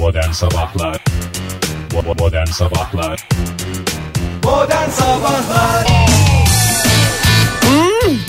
Modern Sabahlar Modern Sabahlar Modern Sabahlar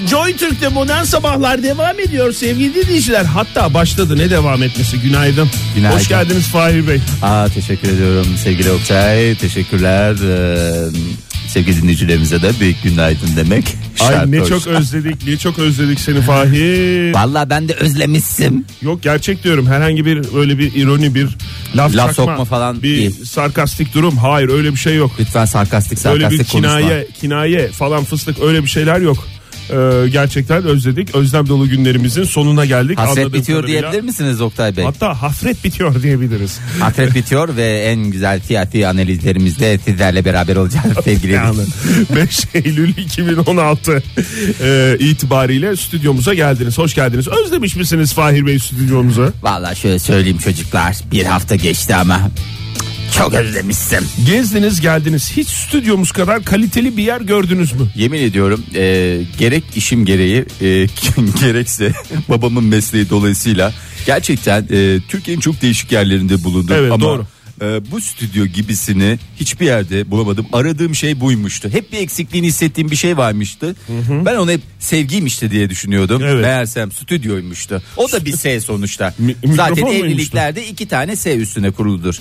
Joy Türk'te modern sabahlar devam ediyor sevgili dinleyiciler. Hatta başladı ne devam etmesi günaydın. Günaydın. Hoş geldiniz Fahir Bey. Aa, teşekkür ediyorum sevgili Oktay. Teşekkürler. Ee, sevgili dinleyicilerimize de büyük günaydın demek. Ay şart ne hoş. çok özledik ne çok özledik seni Fahir. Vallahi ben de özlemişsim. Yok gerçek diyorum herhangi bir öyle bir ironi bir laf, Laf çakma, sokma falan bir değil. sarkastik durum. Hayır öyle bir şey yok. Lütfen sarkastik Öyle bir sarkastik konuşma. kinaye kinaye falan fıstık öyle bir şeyler yok. Ee, gerçekten özledik. Özlem dolu günlerimizin sonuna geldik. Hasret Anladığım bitiyor kadarıyla. diyebilir misiniz Oktay Bey? Hatta hasret bitiyor diyebiliriz. Hasret bitiyor ve en güzel siyasi analizlerimizde sizlerle beraber olacağız sevgili Yani 5 Eylül 2016 e, itibariyle stüdyomuza geldiniz. Hoş geldiniz. Özlemiş misiniz Fahir Bey stüdyomuzu? Vallahi şöyle söyleyeyim çocuklar bir hafta geçti ama çok özlemişsim. Gezdiniz geldiniz. Hiç stüdyomuz kadar kaliteli bir yer gördünüz mü? Yemin ediyorum e, gerek işim gereği e, gerekse babamın mesleği dolayısıyla gerçekten e, Türkiye'nin çok değişik yerlerinde bulundum. Evet, Ama doğru. e, bu stüdyo gibisini hiçbir yerde bulamadım. Aradığım şey buymuştu. Hep bir eksikliğini hissettiğim bir şey varmıştı. Ben onu hep sevgiymişti diye düşünüyordum. Evet. Meğersem stüdyoymuştu. O da bir S sonuçta. Mi- Zaten mikrofon muymuştu? evliliklerde iki tane S üstüne kuruludur.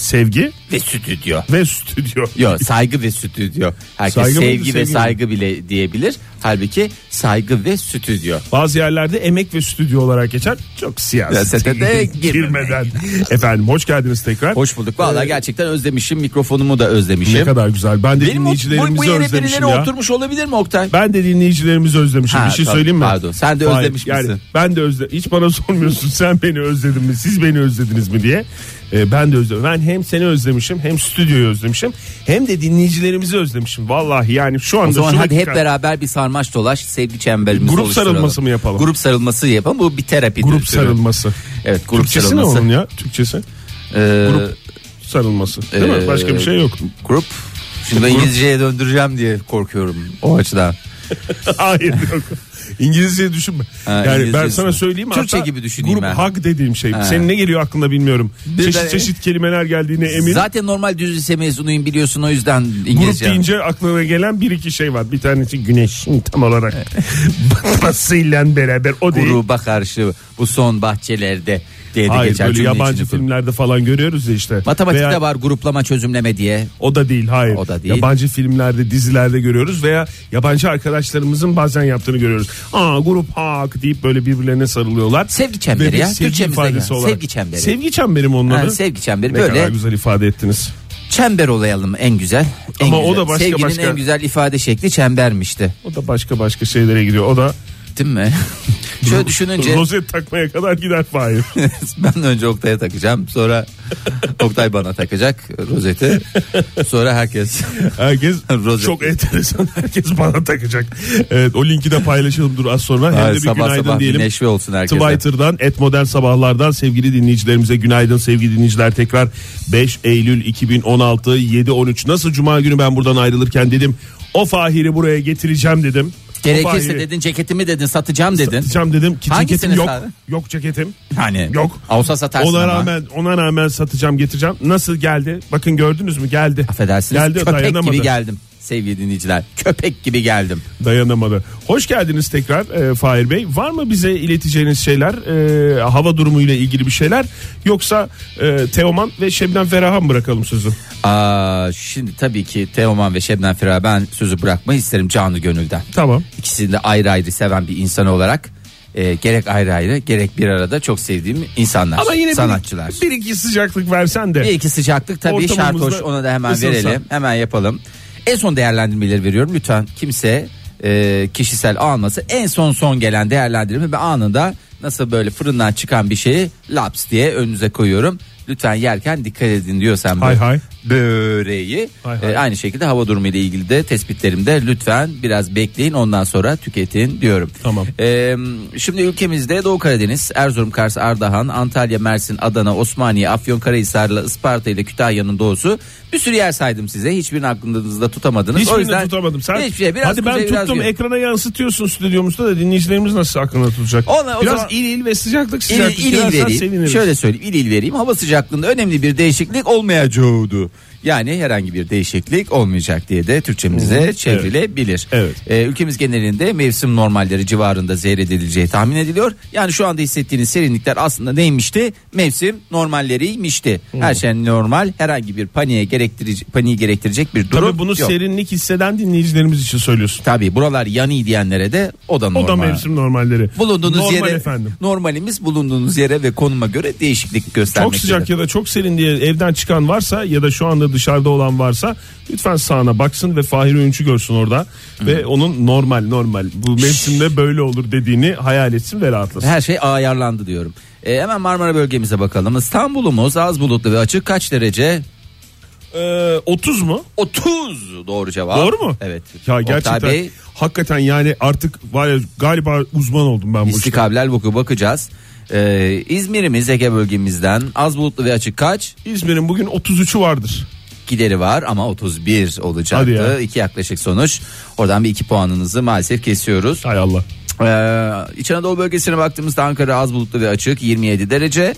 Sevgi Ve stüdyo. ve stüdyo. Yok saygı ve stüdyo. Herkes Saygı mıydı, sevgi ve sevgi mi? saygı bile diyebilir. Halbuki saygı ve stüdyo. Bazı yerlerde emek ve stüdyo olarak geçer. Çok. Siyasete de girmeden. Efendim hoş geldiniz tekrar. Hoş bulduk. Vallahi gerçekten özlemişim. Mikrofonumu da özlemişim. Ne kadar güzel. Ben de Benim o- bu, dinleyicilerimizi bu yere özlemişim ya. oturmuş olabilir mi Oktay? Ben de dinleyicilerimizi özlemişim. Ha, bir şey tabii, söyleyeyim mi? pardon. Sen de Hayır, özlemiş yani misin? Ben de özle. Hiç bana sormuyorsun sen beni özledin mi? Siz beni özlediniz mi diye. Ee, ben de özledim. Ben hem seni özlemişim hem stüdyoyu özlemişim hem de dinleyicilerimizi özlemişim. Vallahi yani şu anda O zaman hadi hep beraber bir sarmaş dolaş sevgi çemberimizi Grup oluşturalım. sarılması mı yapalım? Grup sarılması yapalım. Bu bir terapi. grup sarılması. Evet grup Türkçesi ne sarılması. onun ya? Türkçesi? Ee, Grup sarılması. Değil mi? Ee, Başka bir şey yok. Grup. Şimdi ben İngilizceye döndüreceğim diye korkuyorum o açıdan. Hayır yok. İngilizce düşünme. Ha, yani ben İngilizcesi. sana söyleyeyim Türkçe hatta gibi düşüneyim grup ben. hug dediğim şey. Ha. Senin ne geliyor aklına bilmiyorum. Bir çeşit de- çeşit kelimeler geldiğine eminim. Zaten normal düz lise mezunuyum biliyorsun o yüzden Grup İngilizce. deyince aklına gelen bir iki şey var. Bir tanesi güneşin tam olarak batmasıyla beraber o değil. Gruba karşı bu son bahçelerde diye de Hayır geçer. böyle yabancı filmlerde falan görüyoruz ya işte. Matematikte Veya- var gruplama çözümleme diye. O da değil hayır. O da değil. Yabancı filmlerde dizilerde görüyoruz veya yabancı arkadaşlarımızın bazen yaptığını görüyoruz. Aa grup hak deyip böyle birbirlerine sarılıyorlar. Sevgi çemberi ya. Sevgi Türkçemizde ifadesi olarak. Sevgi çemberi. Sevgi çemberi mi Ha, sevgi çemberi Ne böyle kadar güzel ifade ettiniz. çember olayalım en güzel. En Ama o güzel. da başka Sevginin başka- en güzel ifade şekli çembermişti. O da başka başka şeylere gidiyor. O da Değil mi? Şöyle düşününce rozet takmaya kadar gider Fahir. ben önce Oktay'a takacağım. Sonra Oktay bana takacak rozeti. Sonra herkes Herkes Rozet. çok enteresan. Herkes bana takacak. Evet, o linki de paylaşalım dur az sonra. Hem Ay, de bir sabah günaydın sabah bir diyelim. neşve olsun herkese. Twitter'dan et modern sabahlardan sevgili dinleyicilerimize günaydın sevgili dinleyiciler tekrar 5 Eylül 2016 7.13 nasıl cuma günü ben buradan ayrılırken dedim o Fahir'i buraya getireceğim dedim. Gerekirse Fahir'i dedin ceketimi dedin satacağım dedin. Satacağım dedim ki Hangisini ceketim yok. sat- Yok ceketim. Hani Yok. Olsa satarsın Ona ama. rağmen ona rağmen satacağım getireceğim. Nasıl geldi? Bakın gördünüz mü? Geldi. Affedersiniz Geldi köpek dayanamadı. gibi geldim sevgili dinleyiciler. Köpek gibi geldim. Dayanamadı. Hoş geldiniz tekrar e, Fahir Bey. Var mı bize ileteceğiniz şeyler? E, hava durumuyla ilgili bir şeyler? Yoksa e, Teoman ve Şebnem Ferah'a mı bırakalım sözü? Aa, şimdi tabii ki Teoman ve Şebnem Ferah ben sözü bırakmayı isterim canı gönülden. Tamam. İkisini de ayrı ayrı seven bir insan olarak e, gerek ayrı ayrı gerek bir arada çok sevdiğim insanlar. Ama yine sanatçılar. Bir, bir iki sıcaklık versen de. Bir iki sıcaklık tabii şart hoş ona da hemen ısınsa. verelim. Hemen yapalım. En son değerlendirmeleri veriyorum. Lütfen kimse e, kişisel alması. En son son gelen değerlendirme ve anında nasıl böyle fırından çıkan bir şeyi laps diye önünüze koyuyorum. Lütfen yerken dikkat edin diyorsam Hay hay. Böreği. Hay hay. Ee, aynı şekilde hava durumu ile ilgili de tespitlerimde lütfen biraz bekleyin ondan sonra tüketin diyorum. Tamam. Ee, şimdi ülkemizde Doğu Karadeniz, Erzurum, Kars, Ardahan, Antalya, Mersin, Adana, Osmaniye, Afyonkarahisar'la Isparta ile Kütahya'nın doğusu bir sürü yer saydım size. Hiçbirini aklınızda tutamadınız. o Hiçbirini yüzden tutamadım. Sen, hiçbir şey, biraz hadi ben biraz tuttum güney. ekrana yansıtıyorsun stüdyomuzda da dinleyicilerimiz nasıl aklına tutacak? Ona- o Biraz zaman- il il ve sıcaklık İl, sıcaklık. il, il girersen vereyim. seviniriz. Şöyle söyleyeyim il il vereyim. Hava sıcaklığında önemli bir değişiklik olmayacaktı. Yani herhangi bir değişiklik olmayacak diye de Türkçemize çevrilebilir. Evet. Ee, ülkemiz genelinde mevsim normalleri civarında seyredileceği tahmin ediliyor. Yani şu anda hissettiğiniz serinlikler aslında neymişti? Mevsim normalleriymişti. Her şey normal. Herhangi bir paniğe gerektirici paniği gerektirecek bir durum Tabii bunu yok. serinlik hisseden dinleyicilerimiz için söylüyorsun. Tabii buralar yanı diyenlere de o da normal. O da mevsim normalleri. Bulunduğunuz Normal yere efendim. normalimiz bulunduğunuz yere ve konuma göre değişiklik Çok göstermektedir. sıcak ya da çok serin diye evden çıkan varsa ya da şu anda dışarıda olan varsa lütfen sağına baksın ve Fahir Öğünç'ü görsün orada ve onun normal normal bu mevsimde böyle olur dediğini hayal etsin ve rahatlasın. Her şey ayarlandı diyorum. Ee, hemen Marmara bölgemize bakalım. İstanbul'umuz az bulutlu ve açık kaç derece? Ee, 30 mu? 30 doğru cevap. Doğru mu? Evet. Ya Oktay gerçekten Bey, hakikaten yani artık var ya galiba uzman oldum ben bu işte. istikablel vuku bakacağız. Ee, İzmir'imiz Ege bölgemizden az bulutlu ve açık kaç? İzmir'in bugün 33'ü vardır. Gideri var ama 31 Hadi olacaktı. ya. İki yaklaşık sonuç. Oradan bir iki puanınızı maalesef kesiyoruz. Hay Allah. Ee, İç Anadolu bölgesine baktığımızda Ankara az bulutlu ve açık 27 derece.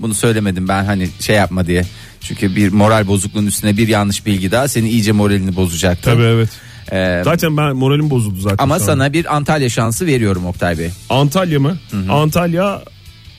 Bunu söylemedim ben hani şey yapma diye. Çünkü bir moral bozukluğun üstüne bir yanlış bilgi daha senin iyice moralini bozacaktı. Tabii evet. Ee, Zaten ben moralim bozuldu zaten. ama şu sana bir Antalya şansı veriyorum Oktay Bey. Antalya mı? Antalya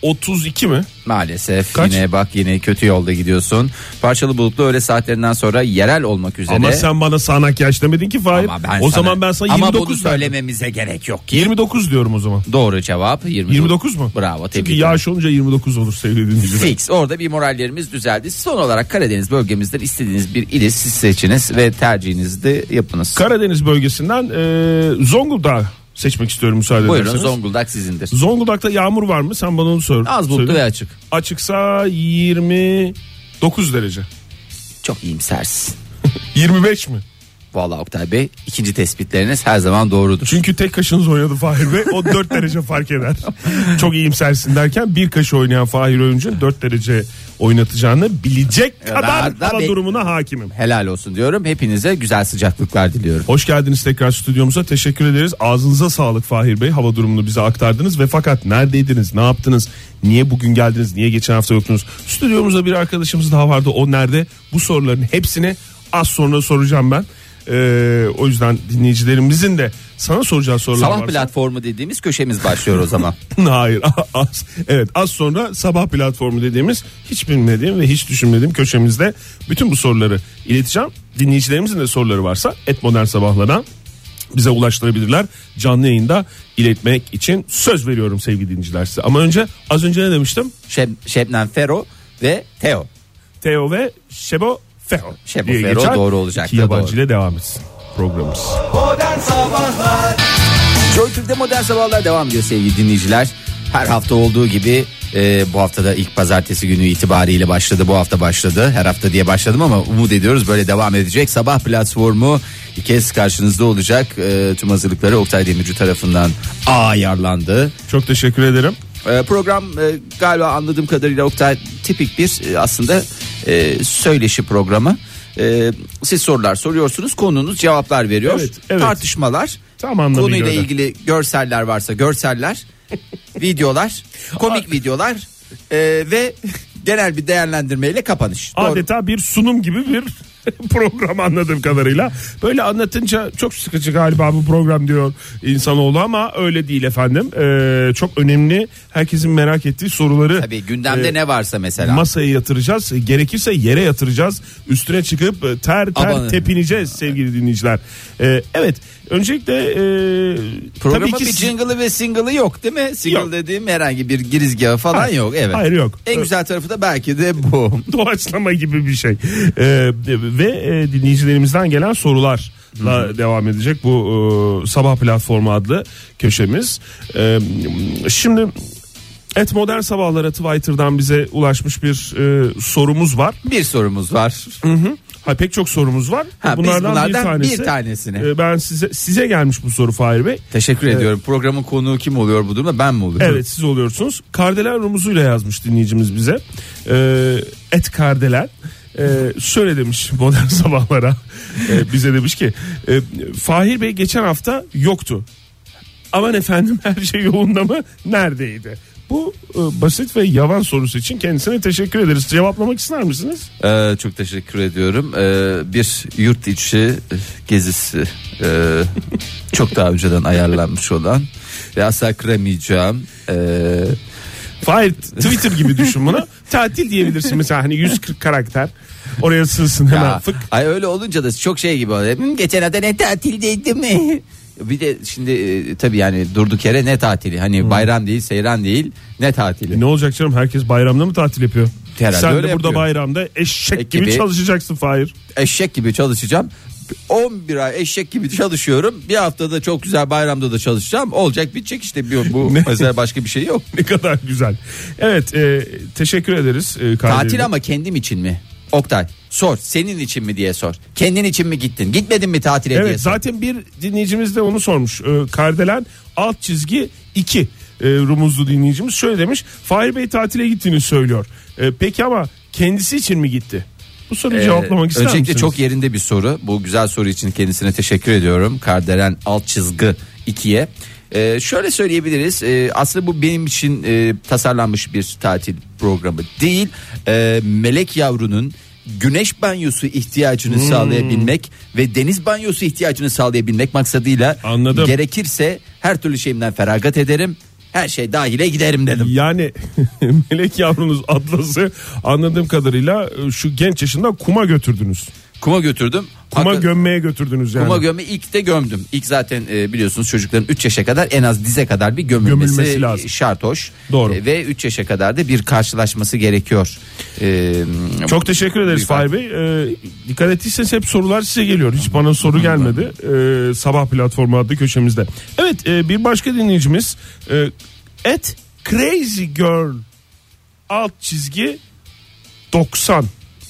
32 mi? Maalesef Kaç? yine bak yine kötü yolda gidiyorsun. Parçalı bulutlu öğle saatlerinden sonra yerel olmak üzere. Ama sen bana sağanak yaş demedin ki Fahir. Ama ben o sana- zaman ben sana Ama 29 bunu verdim. söylememize gerek yok ki. 29 diyorum o zaman. Doğru cevap 29. 29 mu? Bravo Çünkü tebrik ederim. yağış olunca 29 olur sevgili dinleyiciler. Fix orada bir morallerimiz düzeldi. Son olarak Karadeniz bölgemizden istediğiniz bir ili siz seçiniz ve tercihinizi de yapınız. Karadeniz bölgesinden e, Zonguldak seçmek istiyorum müsaade Buyurun ederseniz. Zonguldak sizindir. Zonguldak'ta yağmur var mı? Sen bana onu sor. Az bulutlu ve açık. Açıksa 29 derece. Çok iyimsersin. 25 mi? Vallahi Oktay Bey ikinci tespitleriniz her zaman doğrudur. Çünkü tek kaşınız oynadı Fahir Bey. O 4 derece fark eder. Çok iyimsersin derken bir kaşı oynayan Fahir Öğüncü'nün 4 derece oynatacağını bilecek kadar hava durumuna hakimim. Helal olsun diyorum. Hepinize güzel sıcaklıklar diliyorum. Hoş geldiniz tekrar stüdyomuza. Teşekkür ederiz. Ağzınıza sağlık Fahir Bey. Hava durumunu bize aktardınız ve fakat neredeydiniz? Ne yaptınız? Niye bugün geldiniz? Niye geçen hafta yoktunuz? Stüdyomuzda bir arkadaşımız daha vardı. O nerede? Bu soruların hepsini az sonra soracağım ben. Ee, o yüzden dinleyicilerimizin de sana soracağı sorular Sabah varsa. platformu dediğimiz köşemiz başlıyor o zaman. Hayır az, evet az sonra sabah platformu dediğimiz hiç bilmediğim ve hiç düşünmediğim köşemizde bütün bu soruları ileteceğim. Dinleyicilerimizin de soruları varsa et modern sabahlara bize ulaştırabilirler. Canlı yayında iletmek için söz veriyorum sevgili dinleyiciler size. Ama önce az önce ne demiştim? Şeb Şebnem Fero ve Teo. Teo ve Şebo Fero. Şebo diye Fero geçer. doğru olacaktı, İki yabancı ile devam etsin programımız. Modern Sabahlar Joy Türk'te modern sabahlar devam ediyor sevgili dinleyiciler. Her hafta olduğu gibi e, bu haftada ilk pazartesi günü itibariyle başladı. Bu hafta başladı. Her hafta diye başladım ama umut ediyoruz böyle devam edecek. Sabah platformu bir kez karşınızda olacak. E, tüm hazırlıkları Oktay Demirci tarafından ayarlandı. Çok teşekkür ederim. E, program e, galiba anladığım kadarıyla Oktay tipik bir e, aslında e, söyleşi programı. Siz sorular soruyorsunuz konunuz cevaplar veriyor. Evet, evet. Tartışmalar. Tam anlamıyla Konuyla öyle. ilgili görseller varsa görseller, videolar, komik videolar ve genel bir değerlendirmeyle kapanış. Doğru. Adeta bir sunum gibi bir program anladığım kadarıyla. Böyle anlatınca çok sıkıcı galiba bu program diyor insanoğlu ama öyle değil efendim. Ee, çok önemli herkesin merak ettiği soruları Tabii gündemde e, ne varsa mesela. masaya yatıracağız. Gerekirse yere yatıracağız. Üstüne çıkıp ter ter Aman. tepineceğiz sevgili dinleyiciler. Ee, evet öncelikle e, Programın tabii ki bir jingle'ı ve single'ı yok değil mi? Single Yok. dediğim herhangi bir girizgahı falan Hayır. yok. Evet. Hayır, yok. En güzel tarafı da belki de bu. doğaçlama gibi bir şey. Ee, ve e, dinleyicilerimizden gelen sorularla devam edecek bu e, sabah platformu adlı köşemiz. Ee, şimdi Et Modern Sabahlara Twitter'dan bize ulaşmış bir e, sorumuz var. Bir sorumuz var. Ha pek çok sorumuz var. Ha, biz bunlardan, bunlardan bir, tanesi, bir tanesini. e, ben size size gelmiş bu soru Fahir Bey. Teşekkür ediyorum. Programın konuğu kim oluyor bu durumda? Ben mi oluyorum? Evet siz oluyorsunuz. Kardelen rumuzuyla yazmış dinleyicimiz bize. Ee, et Kardelen. Ee, şöyle demiş modern sabahlara Ee, bize demiş ki e, Fahir Bey geçen hafta yoktu. Aman efendim her şey yolunda mı? Neredeydi? Bu e, basit ve yavan sorusu için kendisine teşekkür ederiz. Cevaplamak ister misiniz? Ee, çok teşekkür ediyorum. Ee, bir yurt içi gezisi e, çok daha önceden ayarlanmış olan ve asla kıramayacağım. Ee, Fahir Twitter gibi düşün bunu. Tatil diyebilirsin mesela hani 140 karakter. Oraya sığsın hemen ya, fık. ay öyle olunca da çok şey gibi oluyor. "Hmm, Geçen hafta ne tatildeydim mi? Bir de şimdi e, tabii yani durduk yere ne tatili? Hani bayram değil, seyran değil, ne tatili? E ne olacak canım herkes bayramda mı tatil yapıyor? Herhalde Sen de öyle burada yapıyor. bayramda eşek Ek gibi, gibi. çalışacaksın Fahir. eşek gibi çalışacağım. 11 ay eşek gibi çalışıyorum. Bir haftada çok güzel bayramda da çalışacağım. Olacak bitecek işte bu, bu Ne? mesela başka bir şey yok. Ne kadar güzel. Evet e, teşekkür ederiz. E, Kadir Tatil ama kendim için mi? Oktay sor senin için mi diye sor. Kendin için mi gittin? Gitmedin mi tatile diye Evet sor. zaten bir dinleyicimiz de onu sormuş. E, Kardelen alt çizgi 2 e, rumuzlu dinleyicimiz şöyle demiş. Fahir Bey tatile gittiğini söylüyor. E, peki ama kendisi için mi gitti? Bu soruyu Ee, cevaplamak ister Öncelikle misiniz? çok yerinde bir soru. Bu güzel soru için kendisine teşekkür ediyorum. Kardelen alt çizgi 2'ye. Ee, şöyle söyleyebiliriz. Ee, aslında bu benim için e, tasarlanmış bir tatil programı değil. Ee, melek yavrunun güneş banyosu ihtiyacını Hmm. sağlayabilmek ve deniz banyosu ihtiyacını sağlayabilmek maksadıyla Anladım. gerekirse her türlü şeyimden feragat ederim. Her şey dahile giderim dedim. Yani melek yavrunuz Atlas'ı anladığım kadarıyla e, şu genç yaşında kuma götürdünüz. Kuma götürdüm. Kuma Hakikaten- gömmeye götürdünüz yani. Kuma gömme ilk de gömdüm. İlk zaten e, biliyorsunuz çocukların 3 yaşa kadar en az dize kadar bir gömülmesi, Gömülmesi lazım. şart hoş. Doğru. E, ve 3 yaşa kadar da bir karşılaşması gerekiyor. E, Çok teşekkür ederiz Lütfen. Fahir Bey. Ee, dikkat ettiyseniz hep sorular size geliyor. Hiç bana soru gelmedi. Ee, sabah platformu adlı köşemizde. Evet e, bir başka dinleyicimiz e, at crazy girl alt çizgi 90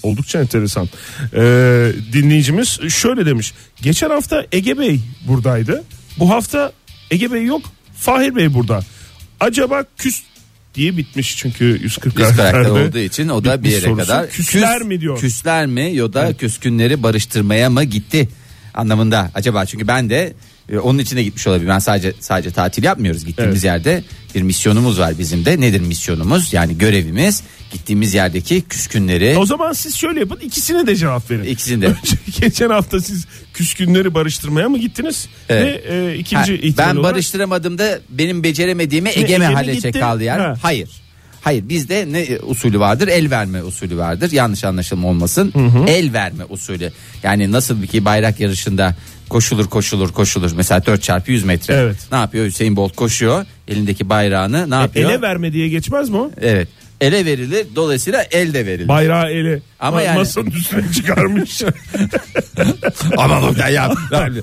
oldukça enteresan. Ee, dinleyicimiz şöyle demiş. Geçen hafta Ege Bey buradaydı. Bu hafta Ege Bey yok. Fahir Bey burada. Acaba küs diye bitmiş çünkü 140 Biz karakter olduğu için o da bir yere sorusu. kadar. Küsler Küs- mi diyor? Küsler mi ya da küskünleri barıştırmaya mı gitti anlamında acaba çünkü ben de e, onun içine gitmiş olabilir. Ben sadece sadece tatil yapmıyoruz. Gittiğimiz Evet. yerde bir misyonumuz var bizim de. Nedir misyonumuz? Yani görevimiz gittiğimiz yerdeki küskünleri O zaman siz şöyle yapın ikisine de cevap verin. ikisini de Önce Geçen hafta siz küskünleri barıştırmaya mı gittiniz? Evet. Ve e, Ha, ikinci ihtimal ben olarak barıştıramadım da benim beceremediğimi Ege Ege mi halledecek gitti? kaldı yani? Ha. Hayır. Hayır bizde ne usulü vardır? El verme usulü vardır. Yanlış anlaşılma olmasın. El verme usulü. Yani nasıl ki bayrak yarışında koşulur koşulur koşulur. Mesela 4 çarpı 100 metre. Evet. Ne yapıyor? Hüseyin Bolt koşuyor. Elindeki bayrağını ne yapıyor? E, ele verme diye geçmez mi o? Evet. Ele verilir. Dolayısıyla el de verilir. Bayrağı ele. Ama Ma- yani- Masanın üstüne çıkarmış. Ama bu da yap.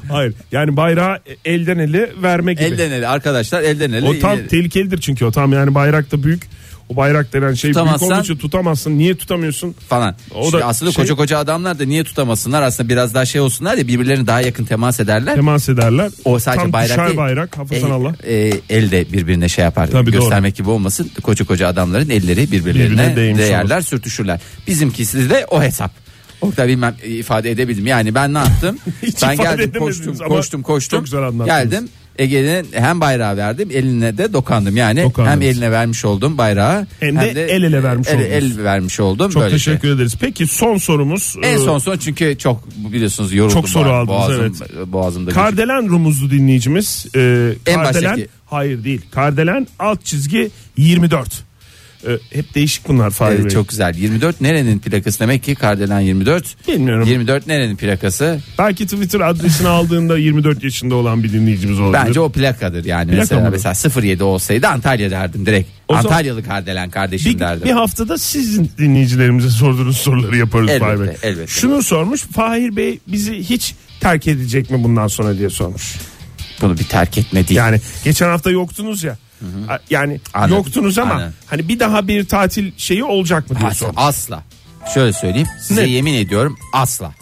Hayır yani bayrağı elden ele verme gibi. elden ele arkadaşlar elden ele. O tam tehlikelidir çünkü o tam yani bayrak da büyük. O bayrak denen şey büyük Tutamazsan- olduğu için tutamazsın. Niye tutamıyorsun? falan. O İşte da aslında şey- koca koca adamlar da niye tutamasınlar? Aslında biraz daha şey olsunlar ya birbirlerine daha yakın temas ederler. Temas ederler. O sadece tam bayrak düşer değil. bayrak hafızan El- Allah. e, el de birbirine şey yapar. Tabii, Göstermek gibi olmasın. Koca koca adamların elleri birbirlerine Birbirine değmiş değerler, sürtüşürler. Bizimkisi de o hesap. Orada bilmem e, ifade edebildim. Yani ben ne yaptım? Hiç ben ifade geldim edemediniz koştum ama koştum koştum. çok güzel anlattınız. Geldim Ege'nin hem bayrağı verdim eline de dokandım. Yani Dokandınız. hem eline vermiş oldum bayrağı Hem de el ele vermiş el, oldunuz. el vermiş oldum. Çok Böyle teşekkür ederiz. Peki son sorumuz. en e, son son çünkü çok biliyorsunuz yoruldum. Çok soru aldınız, boğazım, Boğazımda güç- Kardelen rumuzlu dinleyicimiz. E, En Kardelen baştaki. hayır değil. Kardelen alt çizgi 24. E, hep değişik bunlar Fahir Evet, Bey. çok güzel. 24 nerenin plakası demek ki Kardelen 24. Bilmiyorum. 24 nerenin plakası? Belki Twitter adresini aldığında 24 yaşında olan bir dinleyicimiz olabilir. Bence o plakadır yani. Plaka mesela mıdır? mesela 07 olsaydı Antalya derdim direkt. O zaman- Antalyalı Kardelen kardeşim bir, derdim. bir haftada sizin dinleyicilerimize sorduğunuz soruları yaparız Elbette, Fahir Bey. elbette. Şunu sormuş Fahir Bey bizi hiç terk edecek mi bundan sonra diye sormuş. Bunu bir terk etme değil. Yani geçen hafta yoktunuz ya. A- Yani Anladım, yoktunuz ama anladım. hani bir daha bir tatil şeyi olacak mı diye asla, asla. Şöyle söyleyeyim size Ne? yemin ediyorum asla.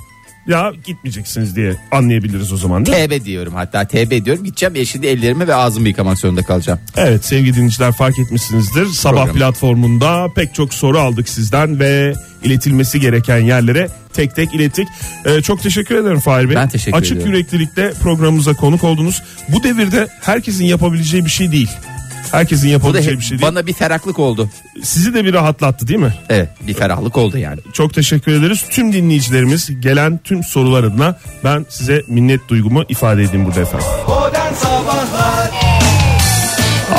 ya gitmeyeceksiniz diye anlayabiliriz o zaman değil mi? TB diyorum hatta TB diyorum gideceğim e şimdi ellerimi ve ağzımı yıkamak zorunda kalacağım. Evet sevgili dinleyiciler fark etmişsinizdir. Sabah Program. platformunda pek çok soru aldık sizden ve iletilmesi gereken yerlere tek tek ilettik. Ee, çok teşekkür ederim Fahir Bey. Ben teşekkür Açık ediyorum. yüreklilikle programımıza konuk oldunuz. Bu devirde herkesin yapabileceği bir şey değil. Herkesin yapabileceği hep bir şey değil. bana bir ferahlık oldu. Sizi de bir rahatlattı değil mi? Evet bir ferahlık oldu yani. Çok teşekkür ederiz. Tüm dinleyicilerimiz gelen tüm sorular adına ben size minnet duygumu ifade edeyim burada efendim. Modern Sabahlar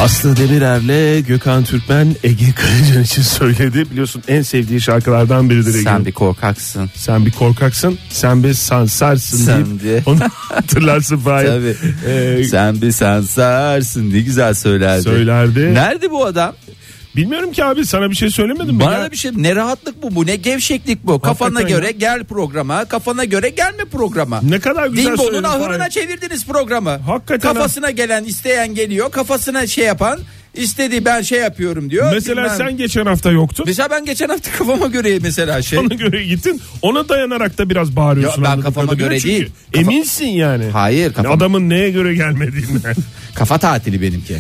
Aslı Demirer'le Gökhan Türkmen Ege Kayacan için söyledi. Biliyorsun en sevdiği şarkılardan biridir Ege. Sen bir korkaksın. Sen bir korkaksın, sen bir sansarsın Sen deyip de. onu hatırlarsın Fahir. Tabii. Ee, Sen bir sensarsın ne güzel söylerdi. Söylerdi. Nerede bu adam? Bilmiyorum ki abi sana bir şey söylemedim mi? Bana ya? da bir şey ne rahatlık bu bu ne gevşeklik bu. Kafana Hakikaten göre ya. gel programa kafana göre gelme programa. Ne kadar güzel söyledin ahırına Fahir. çevirdiniz programı. Hakikaten Kafasına gelen isteyen geliyor kafasına şey yapan istediği ben şey yapıyorum diyor. Mesela Bilmem- sen geçen hafta yoktun. Mesela ben geçen hafta kafama göre mesela şey. Ona göre gittin. Ona dayanarak da biraz bağırıyorsun. Yo, ben kafama göre Çünkü değil. Kafa- Eminsin yani. Hayır kafam, Adamın neye göre gelmediğinden. kafa tatili benimki.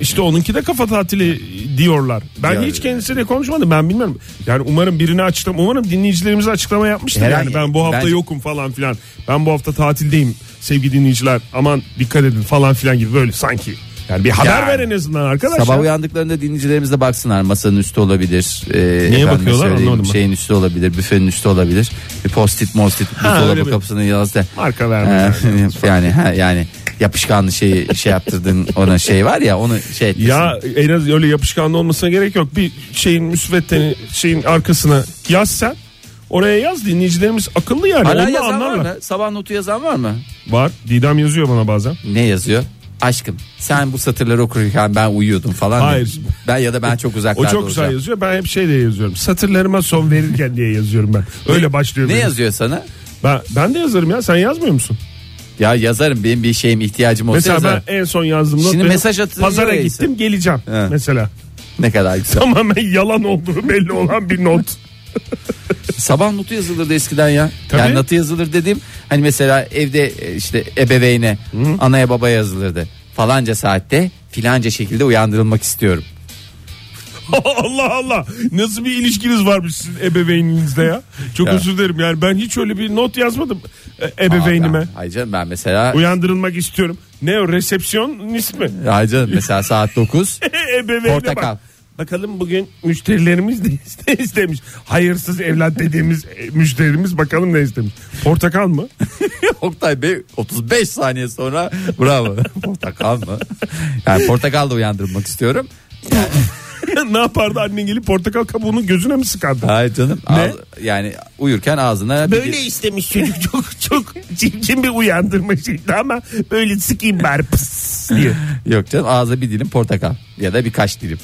İşte onunki de kafa tatili diyorlar. Ben Ya- hiç kendisiyle konuşmadım ben bilmiyorum. Yani umarım birini açıklama umarım dinleyicilerimize açıklama yapmıştır Herhangi- yani ben bu hafta bence- yokum falan filan. Ben bu hafta tatildeyim sevgili dinleyiciler aman dikkat edin falan filan gibi böyle sanki. Yani bir haber ver en azından arkadaşlar. Sabah uyandıklarında dinleyicilerimiz de baksınlar masanın üstü olabilir. Ee, efendime bakıyorlar? söyleyeyim, Anlamadım ben. Şeyin üstü olabilir büfenin üstü olabilir. Bir postit mostit Ha, öyle buzdolabı bir- kapısının yazdı. Marka verme. Ee, yani. yani ha, yani yapışkanlı şeyi şey yaptırdın ona şey var ya onu şey etmesin. Ya en az öyle yapışkanlı olmasına gerek yok. Bir şeyin müsveddeni şeyin arkasına yaz sen. Oraya yaz dinleyicilerimiz akıllı yani. Hala Onu yazan var anlarlar. mı? Sabah notu yazan var mı? Var. Didem yazıyor bana bazen. Ne yazıyor? Aşkım sen bu satırları okurken ben uyuyordum falan. Hayır. diyor. Ben ya da ben çok O uzaklarda çok güzel olacağım. yazıyor. Ben hep şey diye yazıyorum. Satırlarıma son verirken diye yazıyorum ben. Öyle başlıyor. Ne benim. yazıyor sana? Ben, ben de yazarım ya. Sen yazmıyor musun? Ya yazarım benim bir şeyim ihtiyacım olsa Mesela yazarım. ben en son yazdığım not Şimdi mesaj Pazara ya gittim geleceğim He. mesela. Ne kadar güzel. Tamamen yalan olduğu belli olan bir not. Sabah notu yazılırdı eskiden ya. Tabii. Yani notu yazılır dedim. Hani mesela evde e, işte ebeveyne, anaya babaya yazılırdı. Falanca saatte filanca şekilde uyandırılmak istiyorum. Allah Allah. Nasıl bir ilişkiniz varmış sizin ebeveyninizle ya? Çok Ya. özür dilerim. Yani ben hiç öyle bir not yazmadım e, ebeveynime. Ay canım ben mesela Uyandırılmak istiyorum. Ne o resepsiyonist mi? Ay canım mesela saat 9 Ebeveyne Portakal. Bak. Bakalım bugün müşterilerimiz ne iste- istemiş. Hayırsız evlat dediğimiz e, müşterimiz bakalım ne istemiş. Portakal mı? Oktay Bey 35 saniye sonra bravo. portakal mı? Yani portakal da uyandırmak istiyorum. ne yapardı annen gelip portakal kabuğunu gözüne mi sıkardı? Hayır canım. Ne? ağz- yani uyurken ağzına bir- Böyle istemiş çocuk çok çok çirkin bir uyandırma şeydi ama böyle sıkayım bari pıs diye. Yok canım ağza bir dilim portakal ya da birkaç dilim.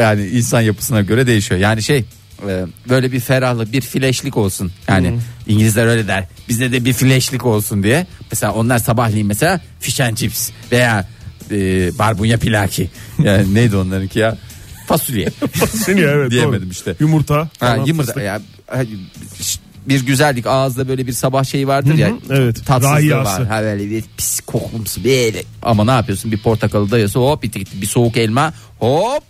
Yani insan yapısına göre değişiyor. Yani şey e, böyle bir ferahlık bir fleşlik olsun. Yani İngilizler öyle der. Bizde de bir fleşlik olsun diye. Mesela onlar sabahleyin mesela fish and chips veya e, barbunya pilaki. Yani neydi onlarınki ya? Fasulye. Seni evet. Diyemedim doğru. işte. Yumurta. Ha, falan, yumurta fıstık. ya bir güzellik ağızda böyle bir sabah şeyi vardır ya. Evet. Tatsızlığı Rahiyası. var. Ha böyle bir pis kokumsu böyle. Ama ne yapıyorsun? Bir portakalı dayası hop bir, bir soğuk elma hop.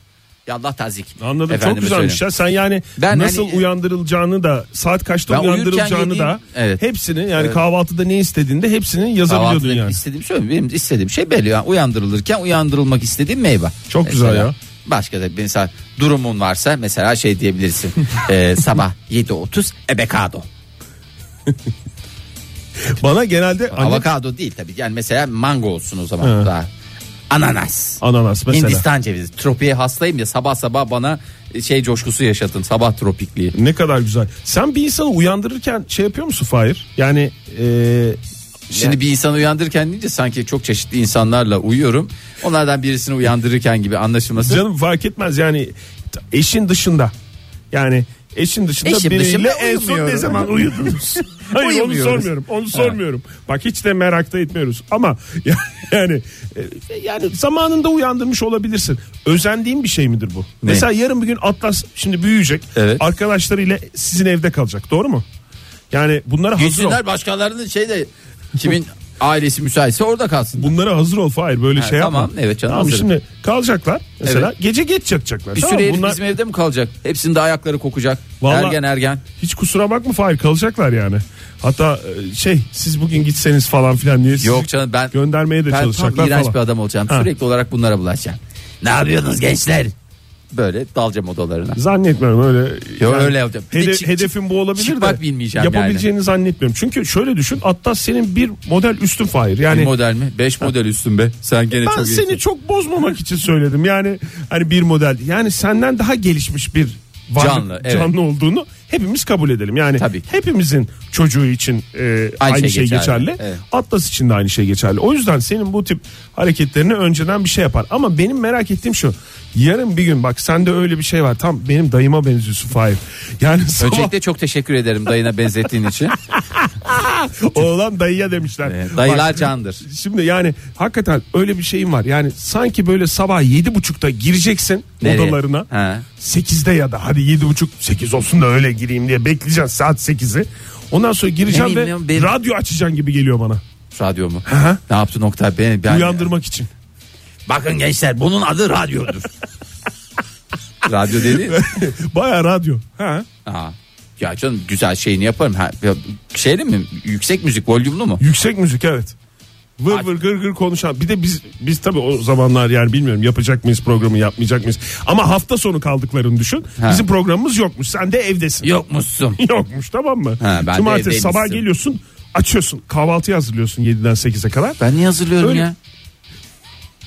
Yallah tazik. Anladım Efendime çok güzelmiş söyleyeyim. ya. Sen yani Ben nasıl hani- uyandırılacağını da saat kaçta uyurken uyandırılacağını yediğim- da Evet. hepsini yani kahvaltıda ne istediğinde hepsini yazabiliyordun Kahvaltıda yani. istediğim şey benim istediğim şey belli. Yani uyandırılırken uyandırılmak istediğim meyve. Çok güzel ya. Başka da mesela durumun varsa mesela şey diyebilirsin. Ee, sabah 7.30 ebekado. Bana genelde anne Avokado değil tabii. Yani mesela mango olsun o zaman He. daha. Ananas. ananas mesela. Hindistan cevizi. Tropiye hastayım ya sabah sabah bana şey coşkusu yaşatın. Sabah tropikliği. Ne kadar güzel. Sen bir insanı uyandırırken şey yapıyor musun Fahir? Yani e, Şimdi bir insanı uyandırırken deyince sanki çok çeşitli insanlarla uyuyorum. Onlardan birisini uyandırırken gibi anlaşılması. canım fark etmez yani eşin dışında. Yani eşin dışında Eşim biriyle dışında en son ne zaman uyudunuz? Hayır onu sormuyorum. Onu sormuyorum. Bak hiç de merakta etmiyoruz. Ama yani e, yani zamanında uyandırmış olabilirsin. Özendiğin bir şey midir bu? Mesela yarın bir gün Atlas şimdi büyüyecek. Evet. Arkadaşlarıyla sizin evde kalacak. Doğru mu? Yani bunlara hazır ol. Gitsinler başkalarının şeyde kimin ailesi müsaitse orada kalsın. Bunlara hazır ol Fahir böyle Ha, şey yapma. tamam, evet canım, Tamam, hazırım. şimdi kalacaklar mesela Evet. gece geç yatacaklar. Bir tamam, süre herif bunlar bizim evde mi kalacak? Hepsinde ayakları kokacak. Vallahi- Ergen ergen. hiç kusura bakma Fahir kalacaklar yani. Hatta e, şey siz bugün gitseniz falan filan diye sizi Yok canım ben göndermeye de ben tam çalışacaklar iğrenç falan. bir adam olacağım. Sürekli olarak bunlara bulaşacağım. Ne yapıyorsunuz gençler? Böyle dalacağım odalarına. Zannetmiyorum öyle. Yo, öyle yapacağım. Bir de hede- çık- hedefim bu olabilir çıkmak de. bilmeyeceğim Yapabileceğini zannetmiyorum. Çünkü şöyle düşün Atlas senin bir model üstün Fahir. Yani Bir model mi? 5 model üstün be. Sen gene ben çok seni iyisin. çok bozmamak için söyledim. Yani hani bir model yani senden daha gelişmiş bir varlık, Canlı, evet. canlı olduğunu hepimiz kabul edelim. Yani Tabii ki. hepimizin çocuğu için e, aynı, şey, şey geçerli. evet. Atlas için de aynı şey geçerli. O yüzden senin bu tip hareketlerini önceden bir şey yapar. Ama benim merak ettiğim şu. Yarın bir gün bak sende öyle bir şey var. Tam benim dayıma benziyorsun Fahir. Yani sabah Öncelikle çok teşekkür ederim dayına benzettiğin için. oğlan dayıya demişler. Evet, dayılar Bak, candır. Şimdi yani hakikaten öyle bir şeyim var. Yani sanki böyle sabah yedi buçukta gireceksin Nereye? odalarına. Ha. 8'de ya da hadi yedi buçuk 8 olsun da öyle gireyim diye bekleyeceksin saat 8'i. Ondan sonra gireceğim ve benim- radyo açacaksın gibi geliyor bana. Radyo mu? hı. ne yaptı nokta? Ben, ben... Uyandırmak için. Bakın gençler bunun adı radyodur. Radyo dedi. Baya radyo. Ha. Aa. Ya canım güzel şeyini yaparım. Ha, ya, şeyli mi? Yüksek müzik, volümlü mu? Yüksek müzik evet. Vır vır gır gır konuşan. Bir de biz biz tabii o zamanlar yani bilmiyorum yapacak mıyız programı yapmayacak mıyız. Ama hafta sonu kaldıklarını düşün. Ha. Bizim programımız yokmuş. Sen de evdesin. Yokmuşsun. Yokmuş tamam mı? Ha, ben Cumartesi sabah geliyorsun açıyorsun kahvaltıyı hazırlıyorsun 7'den 8'e kadar. Ben niye hazırlıyorum Öyle. ya?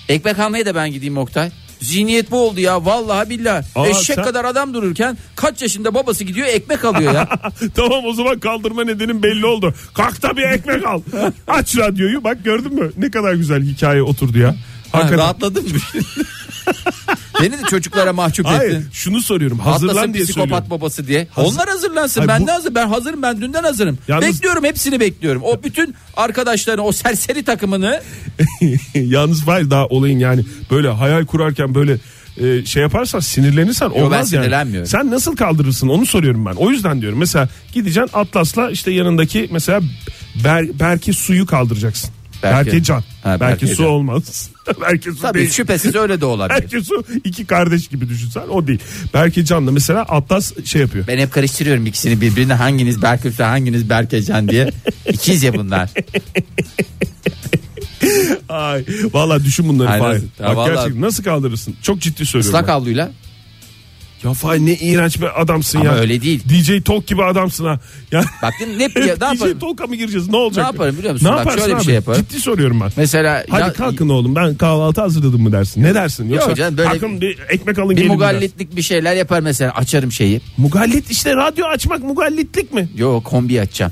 Ekmek almaya da ben gideyim Oktay. Zihniyet bu oldu ya vallahi billahi. Aa, Eşek sen- kadar adam dururken kaç yaşında babası gidiyor ekmek alıyor ya. tamam o zaman kaldırma nedenin belli oldu. Kalk da bir ekmek al. Aç radyoyu bak gördün mü ne kadar güzel hikaye oturdu ya. ha, rahatladın mı? Beni de çocuklara mahcup Hayır ettin. şunu soruyorum hazırlan Atlas'ın diye psikopat söylüyorum. babası diye. Hazır- Onlar hazırlansın. Hayır, ben bu- de hazır. Ben hazırım. Ben dünden hazırım. Yalnız- Bekliyorum hepsini bekliyorum. O bütün arkadaşlarını, o serseri takımını Yalnız var daha olayın yani böyle hayal kurarken böyle e, şey yaparsan sinirlenirsen olmaz ben yani. Sen nasıl kaldırırsın onu soruyorum ben. O yüzden diyorum mesela gideceksin Atlas'la işte yanındaki mesela Ber, Berke suyu kaldıracaksın. Berke. Berke, Can. Ha, Berke, Berke su olmaz. Berke su tabii değil. şüphesiz öyle de olabilir. Berke su iki kardeş gibi düşünsen o değil. Berke Can'la mesela Atlas şey yapıyor. Ben hep karıştırıyorum ikisini birbirine hanginiz Berkülse hanginiz Berkecan diye. İkiz ya bunlar. Ay vallahi düşün bunları Ay, Fahir. nasıl- Ya Bak vallahi- gerçekten nasıl kaldırırsın? Çok ciddi söylüyorum. Islak ben. havluyla. Ya Fahir ne iğrenç bir adamsın Ama ya. öyle değil. DJ Talk gibi adamsın ha. Ya Bak ne, ne, DJ yaparım? Talk'a mı gireceğiz? Ne olacak? Ne yaparım biliyor musun? Ne Bak yaparsın şöyle bir abi? şey yaparım. Ciddi soruyorum ben. Mesela Hadi ya- kalkın oğlum ben kahvaltı hazırladım mı dersin? Ne dersin? Yoksa canım, böyle kalkın bir ekmek alın bir gelin mi dersin? mugallitlik bir şeyler yapar mesela açarım şeyi. Mugallit işte radyo açmak mugallitlik mi? Yo kombi açacağım.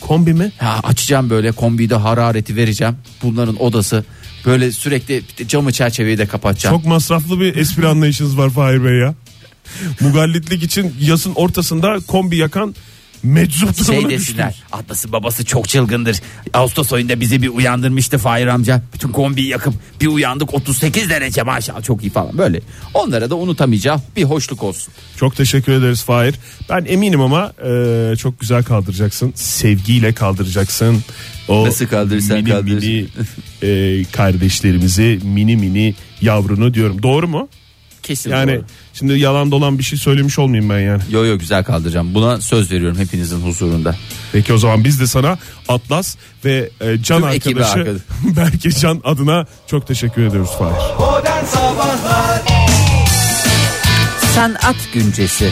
Kombi mi? Ha, açacağım böyle kombide harareti vereceğim. Bunların odası böyle sürekli camı çerçeveyi de kapatacağım. Çok masraflı bir espri anlayışınız var Fahir Bey ya. Mugallitlik için yazın ortasında kombi yakan meczup şey durumuna desinler. düştünüz. Babası çok çılgındır. Ağustos ayında bizi bir uyandırmıştı Fahir amca. Bütün kombiyi yakıp bir uyandık 38 derece maşallah çok iyi falan böyle. Onlara da unutamayacağı bir hoşluk olsun. Çok teşekkür ederiz Fahir. Ben eminim ama e, çok güzel kaldıracaksın. Sevgiyle kaldıracaksın. O Nasıl kaldırırsan mini kaldır. mini e, kardeşlerimizi mini mini yavrunu diyorum. Doğru mu? Kesin Yani doğru. Şimdi yalan dolan bir şey söylemiş olmayayım ben yani. Yo yo güzel kaldıracağım. Buna söz veriyorum hepinizin huzurunda. Peki o zaman biz de sana Atlas ve e, Can Tüm ekibi arkadaşı arkadaş. Berke Can adına çok teşekkür ediyoruz Fahir. Sanat Güncesi.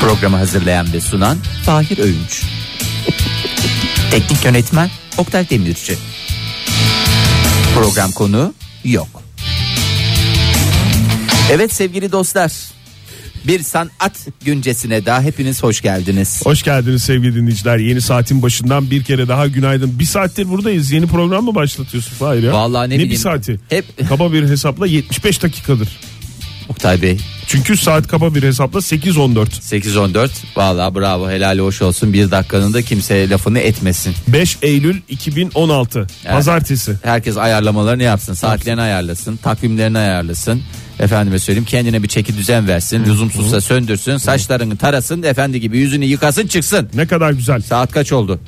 Programı hazırlayan ve sunan Fahir Öğünç. Teknik yönetmen Oktay Demirci. Program konu yok. Evet sevgili dostlar. Bir sanat güncesine daha hepiniz hoş geldiniz. Hoş geldiniz sevgili dinleyiciler. Yeni saatin başından bir kere daha günaydın. Bir saattir buradayız. Yeni program mı başlatıyorsun Fahir ya? Vallahi ne bir bileyim. saati? Hep- Kaba bir hesapla 75 dakikadır. Oktay Bey Çünkü saat kaba bir hesapla 8.14. 8-14 Vallahi bravo helal hoş olsun bir dakikanın da kimseye lafını etmesin. 5 Eylül 2016 Yani Pazartesi. Herkes ayarlamalarını yapsın. Saatlerini ayarlasın. Takvimlerini ayarlasın. Efendime söyleyeyim kendine bir çeki düzen versin. Lüzumsuzsa söndürsün. Saçlarını tarasın. Efendi gibi yüzünü yıkasın çıksın. Ne kadar güzel. Saat kaç oldu?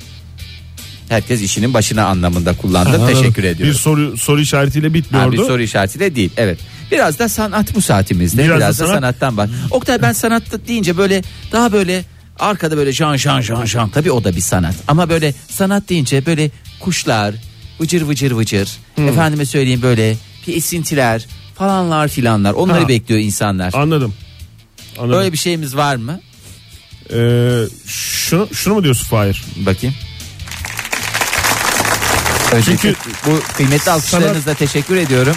Herkes işinin başına anlamında kullandı. Teşekkür Bir ediyorum. soru soru işaretiyle Ha, bitmiyordu. bir soru işaretiyle değil. Evet. Biraz da sanat bu saatimizde. Biraz Biraz, da da, sanat. sanattan bak. Oktay ben sanat deyince böyle daha böyle arkada böyle şan şan şan şan. Tabii o da bir sanat. Ama böyle sanat deyince böyle kuşlar vıcır vıcır vıcır. Efendime söyleyeyim böyle bir esintiler falanlar filanlar. Onları Ha. bekliyor insanlar. Anladım. Anladım. Böyle bir şeyimiz var mı? Ee, şunu, şunu mu diyorsun Fahir? Bakayım. Öncelikle Çünkü bu kıymetli alkışlarınızla teşekkür ediyorum.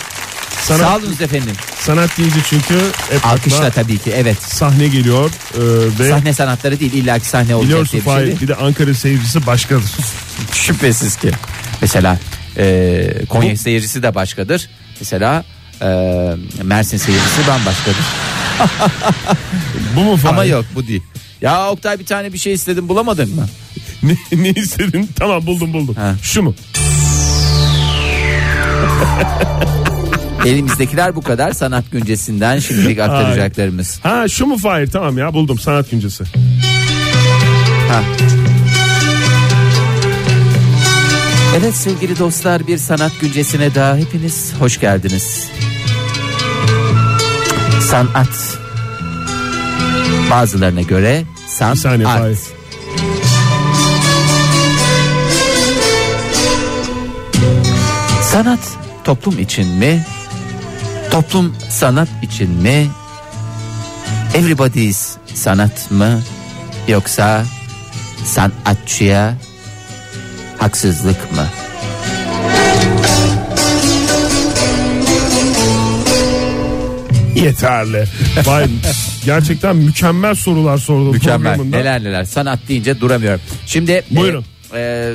Sanat, Sağ olunuz efendim. sanat deyince çünkü hep Alkışla akla tabii ki evet. sahne geliyor ee, ve Sahne sanatları değil illaki sahne olacak biliyorsun diye bir şey Fahir değil. bir de Ankara seyircisi başkadır. Şüphesiz ki. Mesela e, Konya seyircisi de başkadır. Mesela e, Mersin seyircisi bambaşkadır. Bu mu Fahir? Ama yok bu değil. Ya Oktay bir tane bir şey istedim bulamadın mı? Ne, ne istedin? Tamam buldum buldum. Ha. Şu mu? Elimizdekiler bu kadar sanat güncesinden şimdilik aktaracaklarımız. Ha şu mu Fahir? Tamam ya buldum sanat güncesi. Ha. Evet sevgili dostlar bir sanat güncesine daha hepiniz hoş geldiniz. Sanat. Bazılarına göre sanat. Bir saniye Fahir. Sanat toplum için mi? Toplum sanat için mi? Everybody's sanat mı? Yoksa sanatçıya haksızlık mı? Yeterli. Fahir gerçekten mükemmel sorular sordun Mükemmel. programında. Neler neler. Sanat deyince duramıyorum. Şimdi Buyurun. e, e,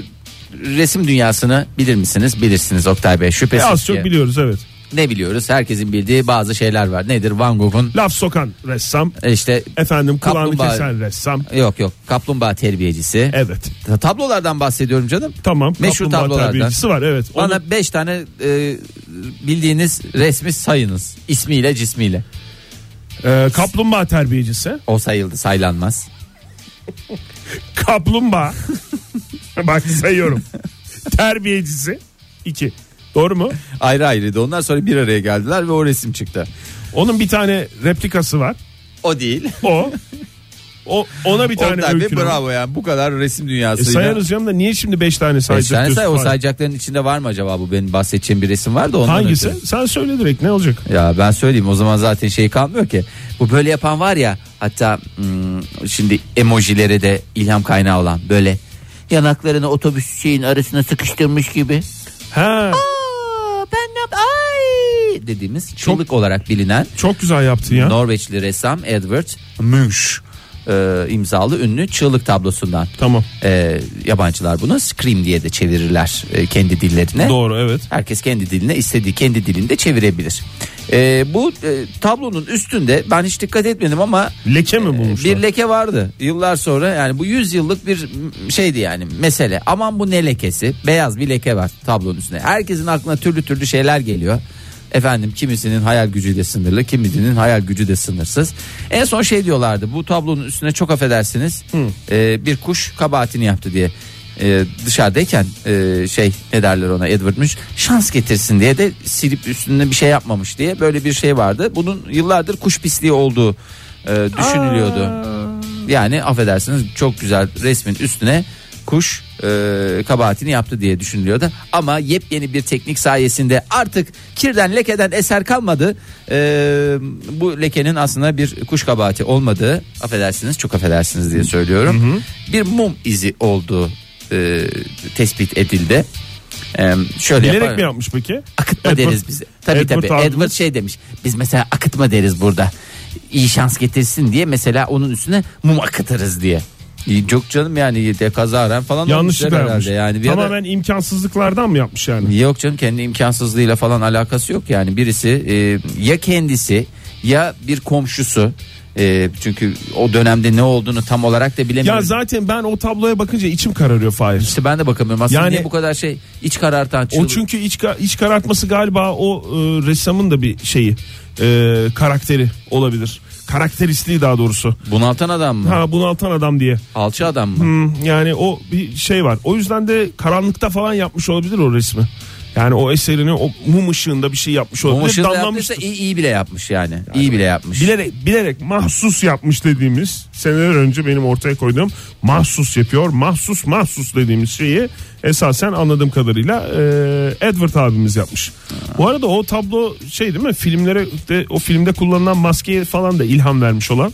resim dünyasını bilir misiniz? Bilirsiniz Oktay Bey. E, Şüphesiz az çok ki. biliyoruz evet. Ne biliyoruz? Herkesin bildiği bazı şeyler var. Nedir? Van Gogh'un Laf sokan ressam. e, işte Efendim kulağını Kaplumbağa- kesen ressam. yok yok kaplumbağa terbiyecisi. Evet. Tablolardan bahsediyorum canım. Tamam. Meşhur kaplumbağa tablolardan. terbiyecisi var evet. Onu- Bana 5 tane e, bildiğiniz resmi sayınız. İsmiyle cismiyle. Ee, kaplumbağa terbiyecisi. O sayıldı saylanmaz. Kaplumbağa. Bak sayıyorum. terbiyecisi. 2. Doğru mu? Ayrı ayrıydı. Onlar sonra bir araya geldiler ve o resim çıktı. Onun bir tane replikası var. O değil. O. O ona bir tane var. bravo yani bu kadar resim E, dünyasıyla. sayarız canım da niye şimdi 5 tane sayacak tane say, o sayacakların içinde var mı acaba bu benim bahsedeceğim bir resim var da ondan Hangisi? ötürü. Sen söyle direkt ne olacak? Ya ben söyleyeyim o zaman zaten şey kalmıyor ki. Bu böyle yapan var ya hatta hmm, şimdi emojilere de ilham kaynağı olan böyle yanaklarını otobüs şeyin arasına sıkıştırmış gibi. Ha, Aa, ay dediğimiz çığlık olarak bilinen çok güzel yaptın ya. Norveçli ressam Edward Munch e, imzalı ünlü çığlık tablosundan. Tamam. E, yabancılar bunu scream diye de çevirirler e, kendi dillerine. Doğru evet. Herkes kendi diline istediği kendi dilinde çevirebilir. E, bu e, tablonun üstünde ben hiç dikkat etmedim ama Leke mi e, bulmuşlar? bir leke vardı yıllar sonra yani bu 100 yıllık bir şeydi yani mesele. Aman bu ne lekesi? Beyaz bir leke var tablonun üstünde. Herkesin aklına türlü türlü şeyler geliyor. Efendim kimisinin hayal gücü de sınırlı, kimisinin hayal gücü de sınırsız. En son şey diyorlardı. Bu tablonun üstüne çok affedersiniz. e, bir kuş kabahatini yaptı diye. E, dışarıdayken e, şey ne derler ona Edward Munch şans getirsin diye de silip üstünde bir şey yapmamış diye böyle bir şey vardı. Bunun yıllardır kuş pisliği olduğu e, düşünülüyordu. Yani affedersiniz çok güzel resmin üstüne kuş e, kabahatini yaptı diye düşünülüyordu. Ama yepyeni bir teknik sayesinde artık kirden lekeden eser kalmadı. E, bu lekenin aslında bir kuş kabahati olmadığı affedersiniz çok affedersiniz diye söylüyorum. Bir mum izi olduğu e, tespit edildi. E, şöyle Bilerek yapar- mi yapmış peki? Akıtma Edward- deriz biz. Tabii Edward tabii. abimiz- Edward şey demiş. Biz mesela akıtma deriz burada. İyi şans getirsin diye mesela onun üstüne mum akıtırız diye. İyi, Çok canım yani de kazaren falan Yanlışlıkla yapmış. herhalde yani. Bir Tamamen imkansızlıklardan mı yapmış yani? Yok canım kendi imkansızlığıyla falan alakası yok yani birisi e, ya kendisi ya bir komşusu e, çünkü o dönemde ne olduğunu tam olarak da bilemiyorum. Ya zaten ben o tabloya bakınca içim kararıyor Fahir. İşte ben de bakamıyorum aslında Yani- niye bu kadar şey iç karartan O çığlık. çünkü iç, iç karartması galiba o e, ressamın da bir şeyi e, karakteri olabilir. Karakteristiği daha doğrusu. Bunaltan adam mı? Ha bunaltan adam diye. Alçı adam mı? Hmm, yani o bir şey var. O yüzden de karanlıkta falan yapmış olabilir o resmi. Yani o eserini o mum ışığında bir şey yapmış olabilir. Bu ışığı da Damlamıştır. yaptıysa iyi, iyi bile yapmış yani. iyi bile yapmış. Bilerek bilerek mahsus yapmış dediğimiz seneler önce benim ortaya koyduğum mahsus yapıyor. Mahsus mahsus dediğimiz şeyi esasen anladığım kadarıyla e, Edward abimiz yapmış. Bu arada o tablo şey değil mi? Filmlere de o filmde kullanılan maskeye falan da ilham vermiş olan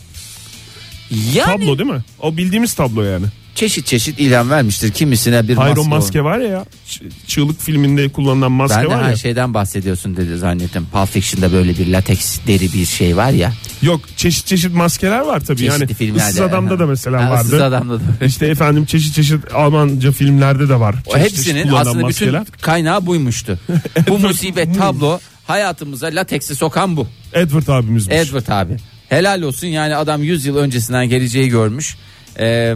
yani tablo değil mi? O bildiğimiz tablo yani. Çeşit çeşit ilham vermiştir. Kimisine bir Hayır maske. var ya ya. Ç- Çığlık filminde kullanılan maske Ben de var her ya. şeyden bahsediyorsun dedi zannettim. Pulp Fiction'da böyle bir lateks deri bir şey var ya. Yok çeşit çeşit maskeler var tabii. Çeşitli yani filmlerde. Issız Adam'da da mesela Ha, vardı. Issız Adam'da da. İşte efendim çeşit çeşit Almanca filmlerde de var. O Çeşit çeşit hepsinin kullanılan aslında maskeler. bütün kaynağı buymuştu. bu musibet tablo hayatımıza lateksi sokan bu. Edward abimizmiş. Edward abi. Helal olsun yani adam 100 yıl öncesinden geleceği görmüş. Ee,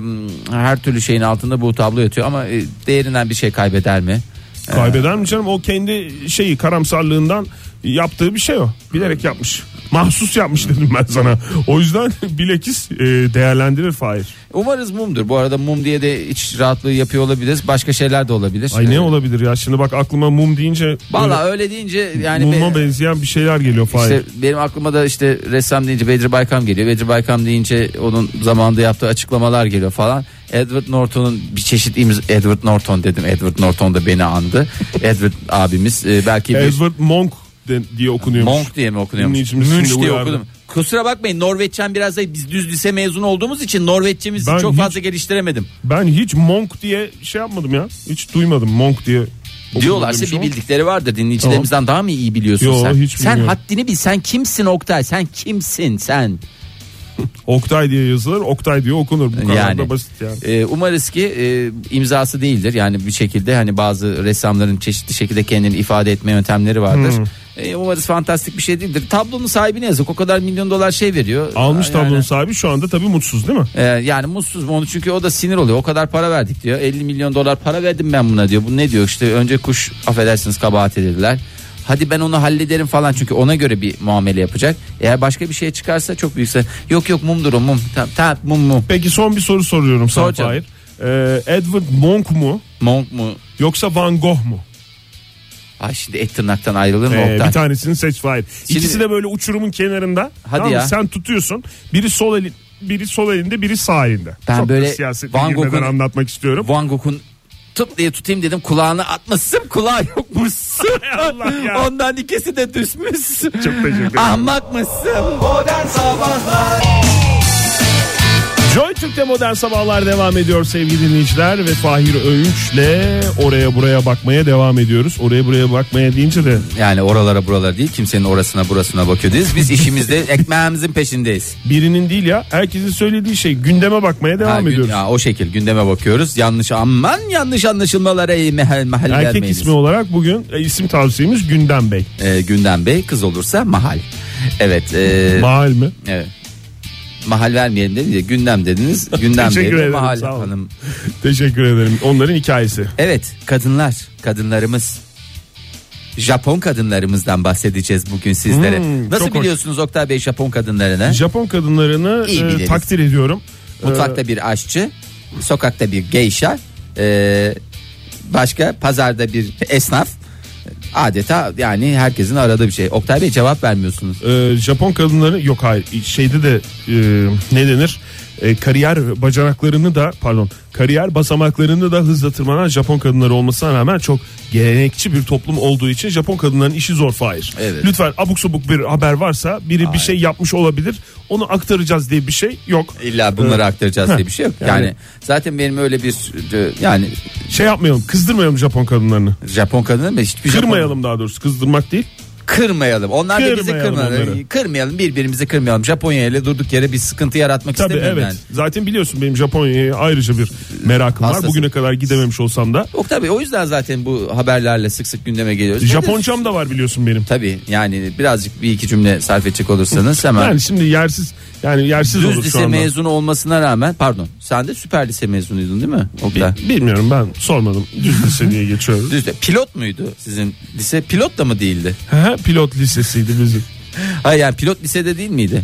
her türlü şeyin altında bu tablo yatıyor ama e, değerinden bir şey kaybeder mi? Kaybeder mi canım? O kendi şeyi karamsarlığından yaptığı bir şey o. Bilerek yapmış. Mahsus yapmış dedim ben sana. O yüzden bilekis e, değerlendirir Fahir. Umarız mumdur. Bu arada mum diye de iç rahatlığı yapıyor olabiliriz. Başka şeyler de olabilir. Ay ne olabilir ya? Şimdi bak aklıma mum deyince Valla böyle öyle deyince yani muma be- benzeyen bir şeyler geliyor Fahir. işte benim aklıma da işte ressam deyince Bedri Baykam geliyor. Bedri Baykam deyince onun zamanında yaptığı açıklamalar geliyor falan. Edward Norton'un bir çeşit imza Edward Norton dedim. Edward Norton da beni andı. Edward abimiz e, belki bir Edward Monk de- diye okunuyormuş. Monk diye mi okunuyormuş? Münch diye okudum. Kusura bakmayın Norveççem biraz da biz düz lise mezunu olduğumuz için Norveççemizi Ben çok hiç- fazla geliştiremedim. Ben hiç Monk diye şey yapmadım ya. Hiç duymadım Monk diye. Diyorlarsa okuduğum bir bildikleri vardır. Dinleyicilerimizden daha mı iyi biliyorsun Yo, sen? hiç sen bilmiyorum. haddini bil. Sen kimsin Oktay? Sen kimsin sen? Oktay diye yazılır, Oktay diye okunur. Bu kadar Yani. da basit yani. Ee, umarız ki e, imzası değildir. Yani bir şekilde hani bazı ressamların çeşitli şekilde kendini ifade etme yöntemleri vardır. Hmm. Ee, umarız fantastik bir şey değildir. Tablonun sahibine yazık. O kadar milyon dolar şey veriyor. Almış Yani- tablonun sahibi şu anda tabii mutsuz değil mi? Ee, yani mutsuz mu onu çünkü o da sinir oluyor. O kadar para verdik diyor. 50 milyon dolar para verdim ben buna diyor. Bu ne diyor işte önce kuş affedersiniz kabahat edildiler. Hadi ben onu hallederim falan çünkü ona göre bir muamele yapacak. Eğer başka bir şey çıkarsa çok büyükse yok yok mumdur o mum. Tamam, tamam mum mum. Peki son bir soru soruyorum Sor sana canım. Fahir. Ee, Edward Monk mu Monk mu? yoksa Van Gogh mu? Ay şimdi et tırnaktan ayrılır mı Ee, bir tanesini seç Fahir. Şimdi- İkisi de böyle uçurumun kenarında. Hadi Tamam ya. Sen tutuyorsun. Biri sol elin biri sol elinde biri sağ elinde. Ben Çok böyle siyasete Van Gogh'un- anlatmak istiyorum. Van Gogh'un tut diye tutayım dedim kulağını atmasın kulağı yokmuşsun. Allah ya. Ondan ikisi de düşmüş. Çok teşekkür ederim. Ahmak mısın? Modern Sabahlar Joy Türk'te modern sabahlar devam ediyor sevgili dinleyiciler ve Fahir Öğünç'le oraya buraya bakmaya devam ediyoruz. Oraya buraya bakmaya deyince de Yani oralara buralara değil kimsenin orasına burasına bakıyoruz. Biz işimizde ekmeğimizin peşindeyiz. birinin değil ya herkesin söylediği şey gündeme bakmaya devam Ha, gün- ediyoruz. ya, o şekil gündeme bakıyoruz. Yanlış aman yanlış anlaşılmalara iyi mehal mahal Erkek vermeyiniz. ismi olarak bugün e, isim tavsiyemiz Gündem Bey. Ee, Gündem Bey kız olursa mahal. Evet. e, Mahal mi? evet. Mahal vermeyelim dedi de gündem dediniz. Gündem Teşekkür ederim, mahal sağ olun. hanım. Teşekkür ederim. Onların hikayesi. Evet kadınlar kadınlarımız Japon kadınlarımızdan bahsedeceğiz bugün sizlere. Hmm, Nasıl çok hoş. biliyorsunuz Oktay Bey Japon kadınlarını? Japon kadınlarını İyi e, biliriz. takdir ediyorum. Mutfakta bir aşçı, sokakta bir geisha, e, başka pazarda bir esnaf. Adeta yani herkesin aradığı bir şey. Oktay Bey cevap vermiyorsunuz. Ee, Japon kadınları yok hayır şeyde de e, ne denir E, kariyer bacanaklarını da pardon kariyer basamaklarını da hızla tırmanan Japon kadınları olmasına rağmen çok gelenekçi bir toplum olduğu için Japon kadınların işi zor Fahir. Evet. Lütfen abuk subuk bir haber varsa biri bir şey yapmış olabilir onu aktaracağız diye bir şey yok. İlla bunları aktaracağız diye bir şey yok. Yani, Yani- zaten benim öyle bir yani Şey yapmayalım kızdırmayalım Japon kadınlarını. Japon kadını mı hiçbir Japon- Kırmayalım daha doğrusu kızdırmak değil. Kırmayalım. Onlar da bizi Kırmayalım kırmayalım. onları. Kırmayalım birbirimizi kırmayalım. Japonya ile durduk yere bir sıkıntı yaratmak Tabii istemiyorum evet. yani. Zaten biliyorsun benim Japonya'ya ayrıca bir merakım var. Hastasın. Bugüne kadar gidememiş olsam da. Yok tabii o yüzden zaten bu haberlerle sık sık gündeme geliyoruz. Japoncam da var biliyorsun benim. Tabii yani birazcık bir iki cümle sarf edecek olursanız hemen. Yani şimdi yersiz yani yersiz Düz olur şu lise anda. mezunu olmasına rağmen pardon sen de süper lise mezunuydun değil mi? Oktay? Bi- Bilmiyorum ben sormadım. Düz lise diye geçiyoruz. Düz pilot muydu sizin lise? Pilot da mı değildi? Pilot lisesiydi bizim. Hayır yani pilot lisede değil miydi?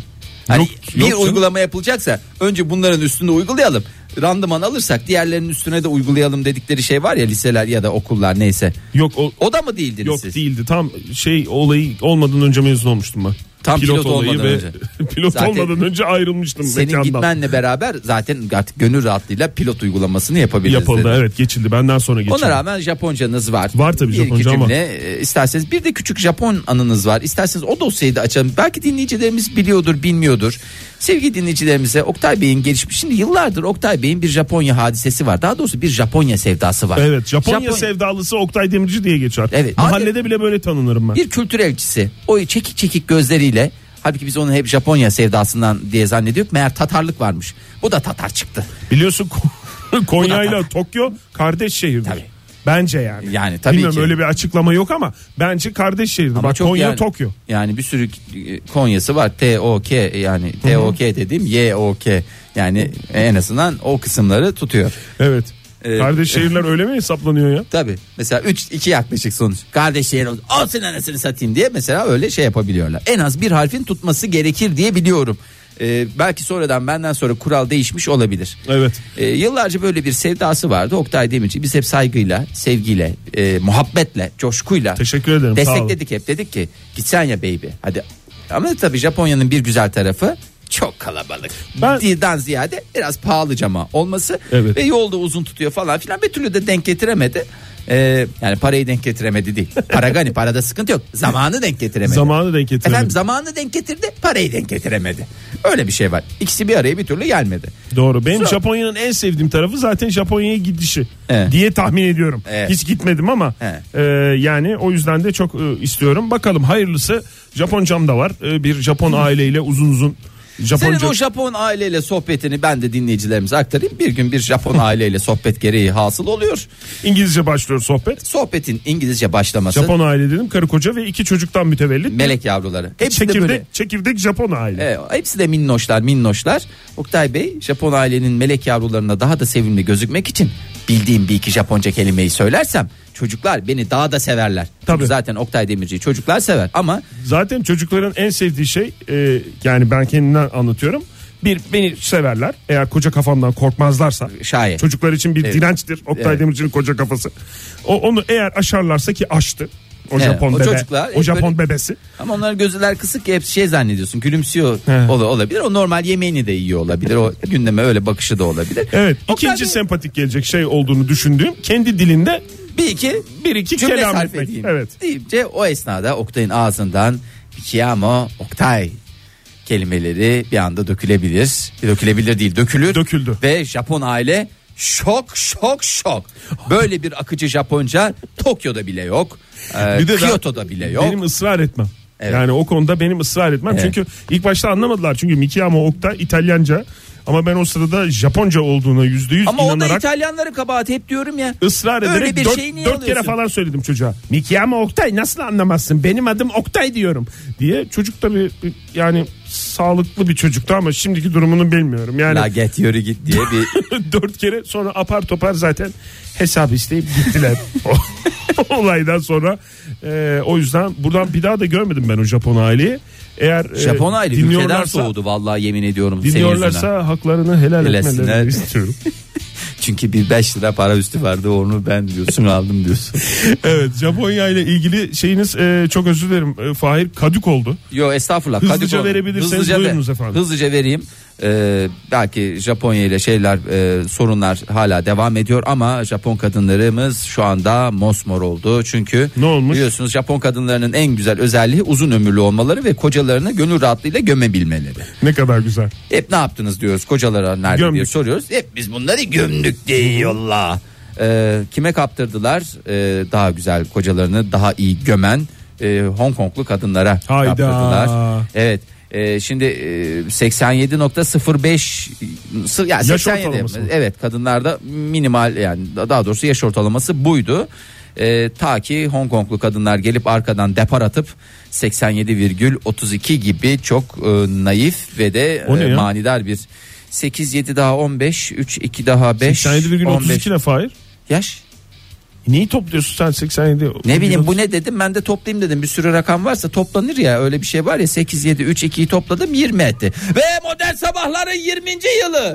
Hani Yok, bir yok canım. uygulama yapılacaksa önce bunların üstünde uygulayalım. Randıman alırsak diğerlerinin üstüne de uygulayalım dedikleri şey var ya liseler ya da okullar neyse. Yok o O da mı değildiniz yok siz? değildi. Tam şey olayı olmadan önce mezun olmuştum ben. Tam pilot olayı olmadan ve önce. pilot Zaten olmadan önce ayrılmıştım Senin mekandan. gitmenle beraber zaten artık gönül rahatlığıyla pilot uygulamasını yapabiliriz. Yapıldı dedi. evet geçildi benden sonra geçildi. Ona rağmen Japoncanız var. Var tabii bir Japonca ama- cümle e, isterseniz bir de küçük Japon anınız var. İsterseniz o dosyayı da açalım. Belki dinleyicilerimiz biliyordur, bilmiyordur. Sevgili dinleyicilerimize Oktay Bey'in gelişmiş. Şimdi yıllardır Oktay Bey'in bir Japonya hadisesi var. Daha doğrusu bir Japonya sevdası var. Evet Japonya, Japonya- sevdalısı Oktay Demirci diye geçer. Evet. Mahallede bile böyle tanınırım ben. Bir kültür elçisi. O çekik çekik gözleriyle Halbuki biz onu hep Japonya sevdasından diye zannediyorduk. Meğer Tatarlık varmış. Bu da Tatar çıktı. Biliyorsun Konya ile Tokyo kardeş şehirdir. Tabii. Bence yani. Yani tabii Bilmiyorum ki. öyle bir açıklama yok ama bence kardeş şehirdir. Bak Konya yani, Tokyo. Yani bir sürü e, Konya'sı var. T O K yani T O K dediğim Y O K. Yani en azından o kısımları tutuyor. Evet. Ee, kardeş şehirler öyle mi hesaplanıyor ya? Tabii. Mesela 3 2 yaklaşık sonuç. Kardeş şehir olsun. Olsun anasını satayım diye mesela öyle şey yapabiliyorlar. En az bir harfin tutması gerekir diye biliyorum. Ee, belki sonradan benden sonra kural değişmiş olabilir. Evet. Ee, yıllarca böyle bir sevdası vardı Oktay Demirci. Biz hep saygıyla, sevgiyle, e, muhabbetle, coşkuyla Teşekkür ederim. Destekledik hep. Dedik ki gitsen ya baby. Hadi. Ama tabii Japonya'nın bir güzel tarafı çok kalabalık. Ben- Dilden ziyade biraz pahalı cama olması Evet. ve yolda uzun tutuyor falan filan bir türlü de denk getiremedi. Ee, yani parayı denk getiremedi değil. Para gani parada sıkıntı yok. Zamanı denk getiremedi. Zamanı denk getiremedi. Efendim zamanı denk getirdi parayı denk getiremedi. Öyle bir şey var. İkisi bir araya bir türlü gelmedi. Doğru. Benim Sonra- Japonya'nın en sevdiğim tarafı zaten Japonya'ya gidişi Evet. diye tahmin ediyorum. Evet. Hiç gitmedim ama Evet. e, yani o yüzden de çok e, istiyorum. Bakalım hayırlısı Japoncam da var. E, bir Japon aileyle uzun uzun Japonca Senin o Japon aileyle sohbetini ben de dinleyicilerimize aktarayım. Bir gün bir Japon aileyle sohbet gereği hasıl oluyor. İngilizce başlıyor sohbet. Sohbetin İngilizce başlaması. Japon aile dedim karı koca ve iki çocuktan mütevellit. Melek yavruları. Hepsi de çekirdek, böyle. çekirdek Japon aile. Evet, hepsi de minnoşlar minnoşlar. Oktay Bey Japon ailenin melek yavrularına daha da sevimli gözükmek için bildiğim bir iki Japonca kelimeyi söylersem çocuklar beni daha da severler. Çünkü Tabii. zaten Oktay Demirci'yi çocuklar sever ama Zaten çocukların en sevdiği şey e, yani ben kendimden anlatıyorum. Bir beni severler eğer koca kafamdan korkmazlarsa. şayet. Çocuklar için bir Evet. dirençtir Oktay Evet. Demirci'nin koca kafası. O, onu eğer aşarlarsa ki aştı. O Evet, Japon o bebe. çocuklar o Japon böyle- bebesi. Ama onların gözler kısık hep şey zannediyorsun gülümsüyor He. ola- olabilir. O normal yemeğini de yiyor olabilir. O gündeme öyle bakışı da olabilir. Evet. Oktay ikinci Bey, sempatik gelecek şey olduğunu düşündüğüm kendi dilinde bir iki bir iki cümle kelam sarf etmek. edeyim. Evet. Deyince o esnada Oktay'ın ağzından Kiyamo Oktay kelimeleri bir anda dökülebilir. Dökülebilir değil dökülür. Döküldü. Ve Japon aile şok şok şok. Böyle bir akıcı Japonca Tokyo'da bile yok. Ee, Bir de Kyoto'da bile yok. Benim ısrar etmem. Evet. Yani o konuda benim ısrar etmem. Evet. Çünkü ilk başta anlamadılar. Çünkü Mikiyama Oktay İtalyanca. Ama ben o sırada Japonca olduğuna yüzde yüz Ama inanarak İtalyanların kabahati hep diyorum ya. ısrar Öyle ederek bir dört, şeyi niye dört kere falan söyledim çocuğa. Mikiyama Oktay nasıl anlamazsın? Benim adım Oktay diyorum diye. Çocuk tabii yani sağlıklı bir çocuktu ama şimdiki durumunu bilmiyorum. Yani La get yürü git diye bir dört kere sonra apar topar zaten hesap isteyip gittiler. O olaydan sonra e, o yüzden buradan bir daha da görmedim ben o Japon aileyi. Eğer e, Japon aile ülkeden dinliyorlarsa- soğudu vallahi yemin ediyorum senin yüzünden. Dinliyorlarsa haklarını helal etmelerini istiyorum. Çünkü bir 5 lira para üstü vardı onu ben diyorsun aldım diyorsun. evet Japonya ile ilgili şeyiniz e, çok özür dilerim. E, Fahir kadük oldu. Yo estağfurullah. Hızlıca Kadıköy- verebilirseniz ver- buyurunuz efendim. Hızlıca vereyim. Ee, belki Japonya ile şeyler e, sorunlar hala devam ediyor ama Japon kadınlarımız şu anda mosmor oldu. Çünkü Ne olmuş? biliyorsunuz Japon kadınlarının en güzel özelliği uzun ömürlü olmaları ve kocalarını gönül rahatlığıyla gömebilmeleri. Ne kadar güzel. Hep ne yaptınız diyoruz kocalara nerede Gömdük. diye soruyoruz. Hep biz bunları gömdük diye yolla. Ee, kime kaptırdılar? Ee, daha güzel kocalarını daha iyi gömen e, Hong Konglu kadınlara Hayda. yaptırdılar. Evet. E, şimdi e, 87.05 sı- ya Yaş 87 ortalaması mı? evet kadınlarda minimal yani daha doğrusu yaş ortalaması buydu. E, ta ki Hong Konglu kadınlar gelip arkadan depar atıp 87,32 gibi çok e, naif ve de e, manidar bir 8 7 daha 15 3 2 daha 5 87,32 ne Fahir? yaş. Neyi topluyorsun sen 87? Ne bileyim bu ne dedim ben de toplayayım dedim bir sürü rakam varsa toplanır ya öyle bir şey var ya 8 7 3 2'yi topladım 20 etti. Ve modern sabahların 20. yılı.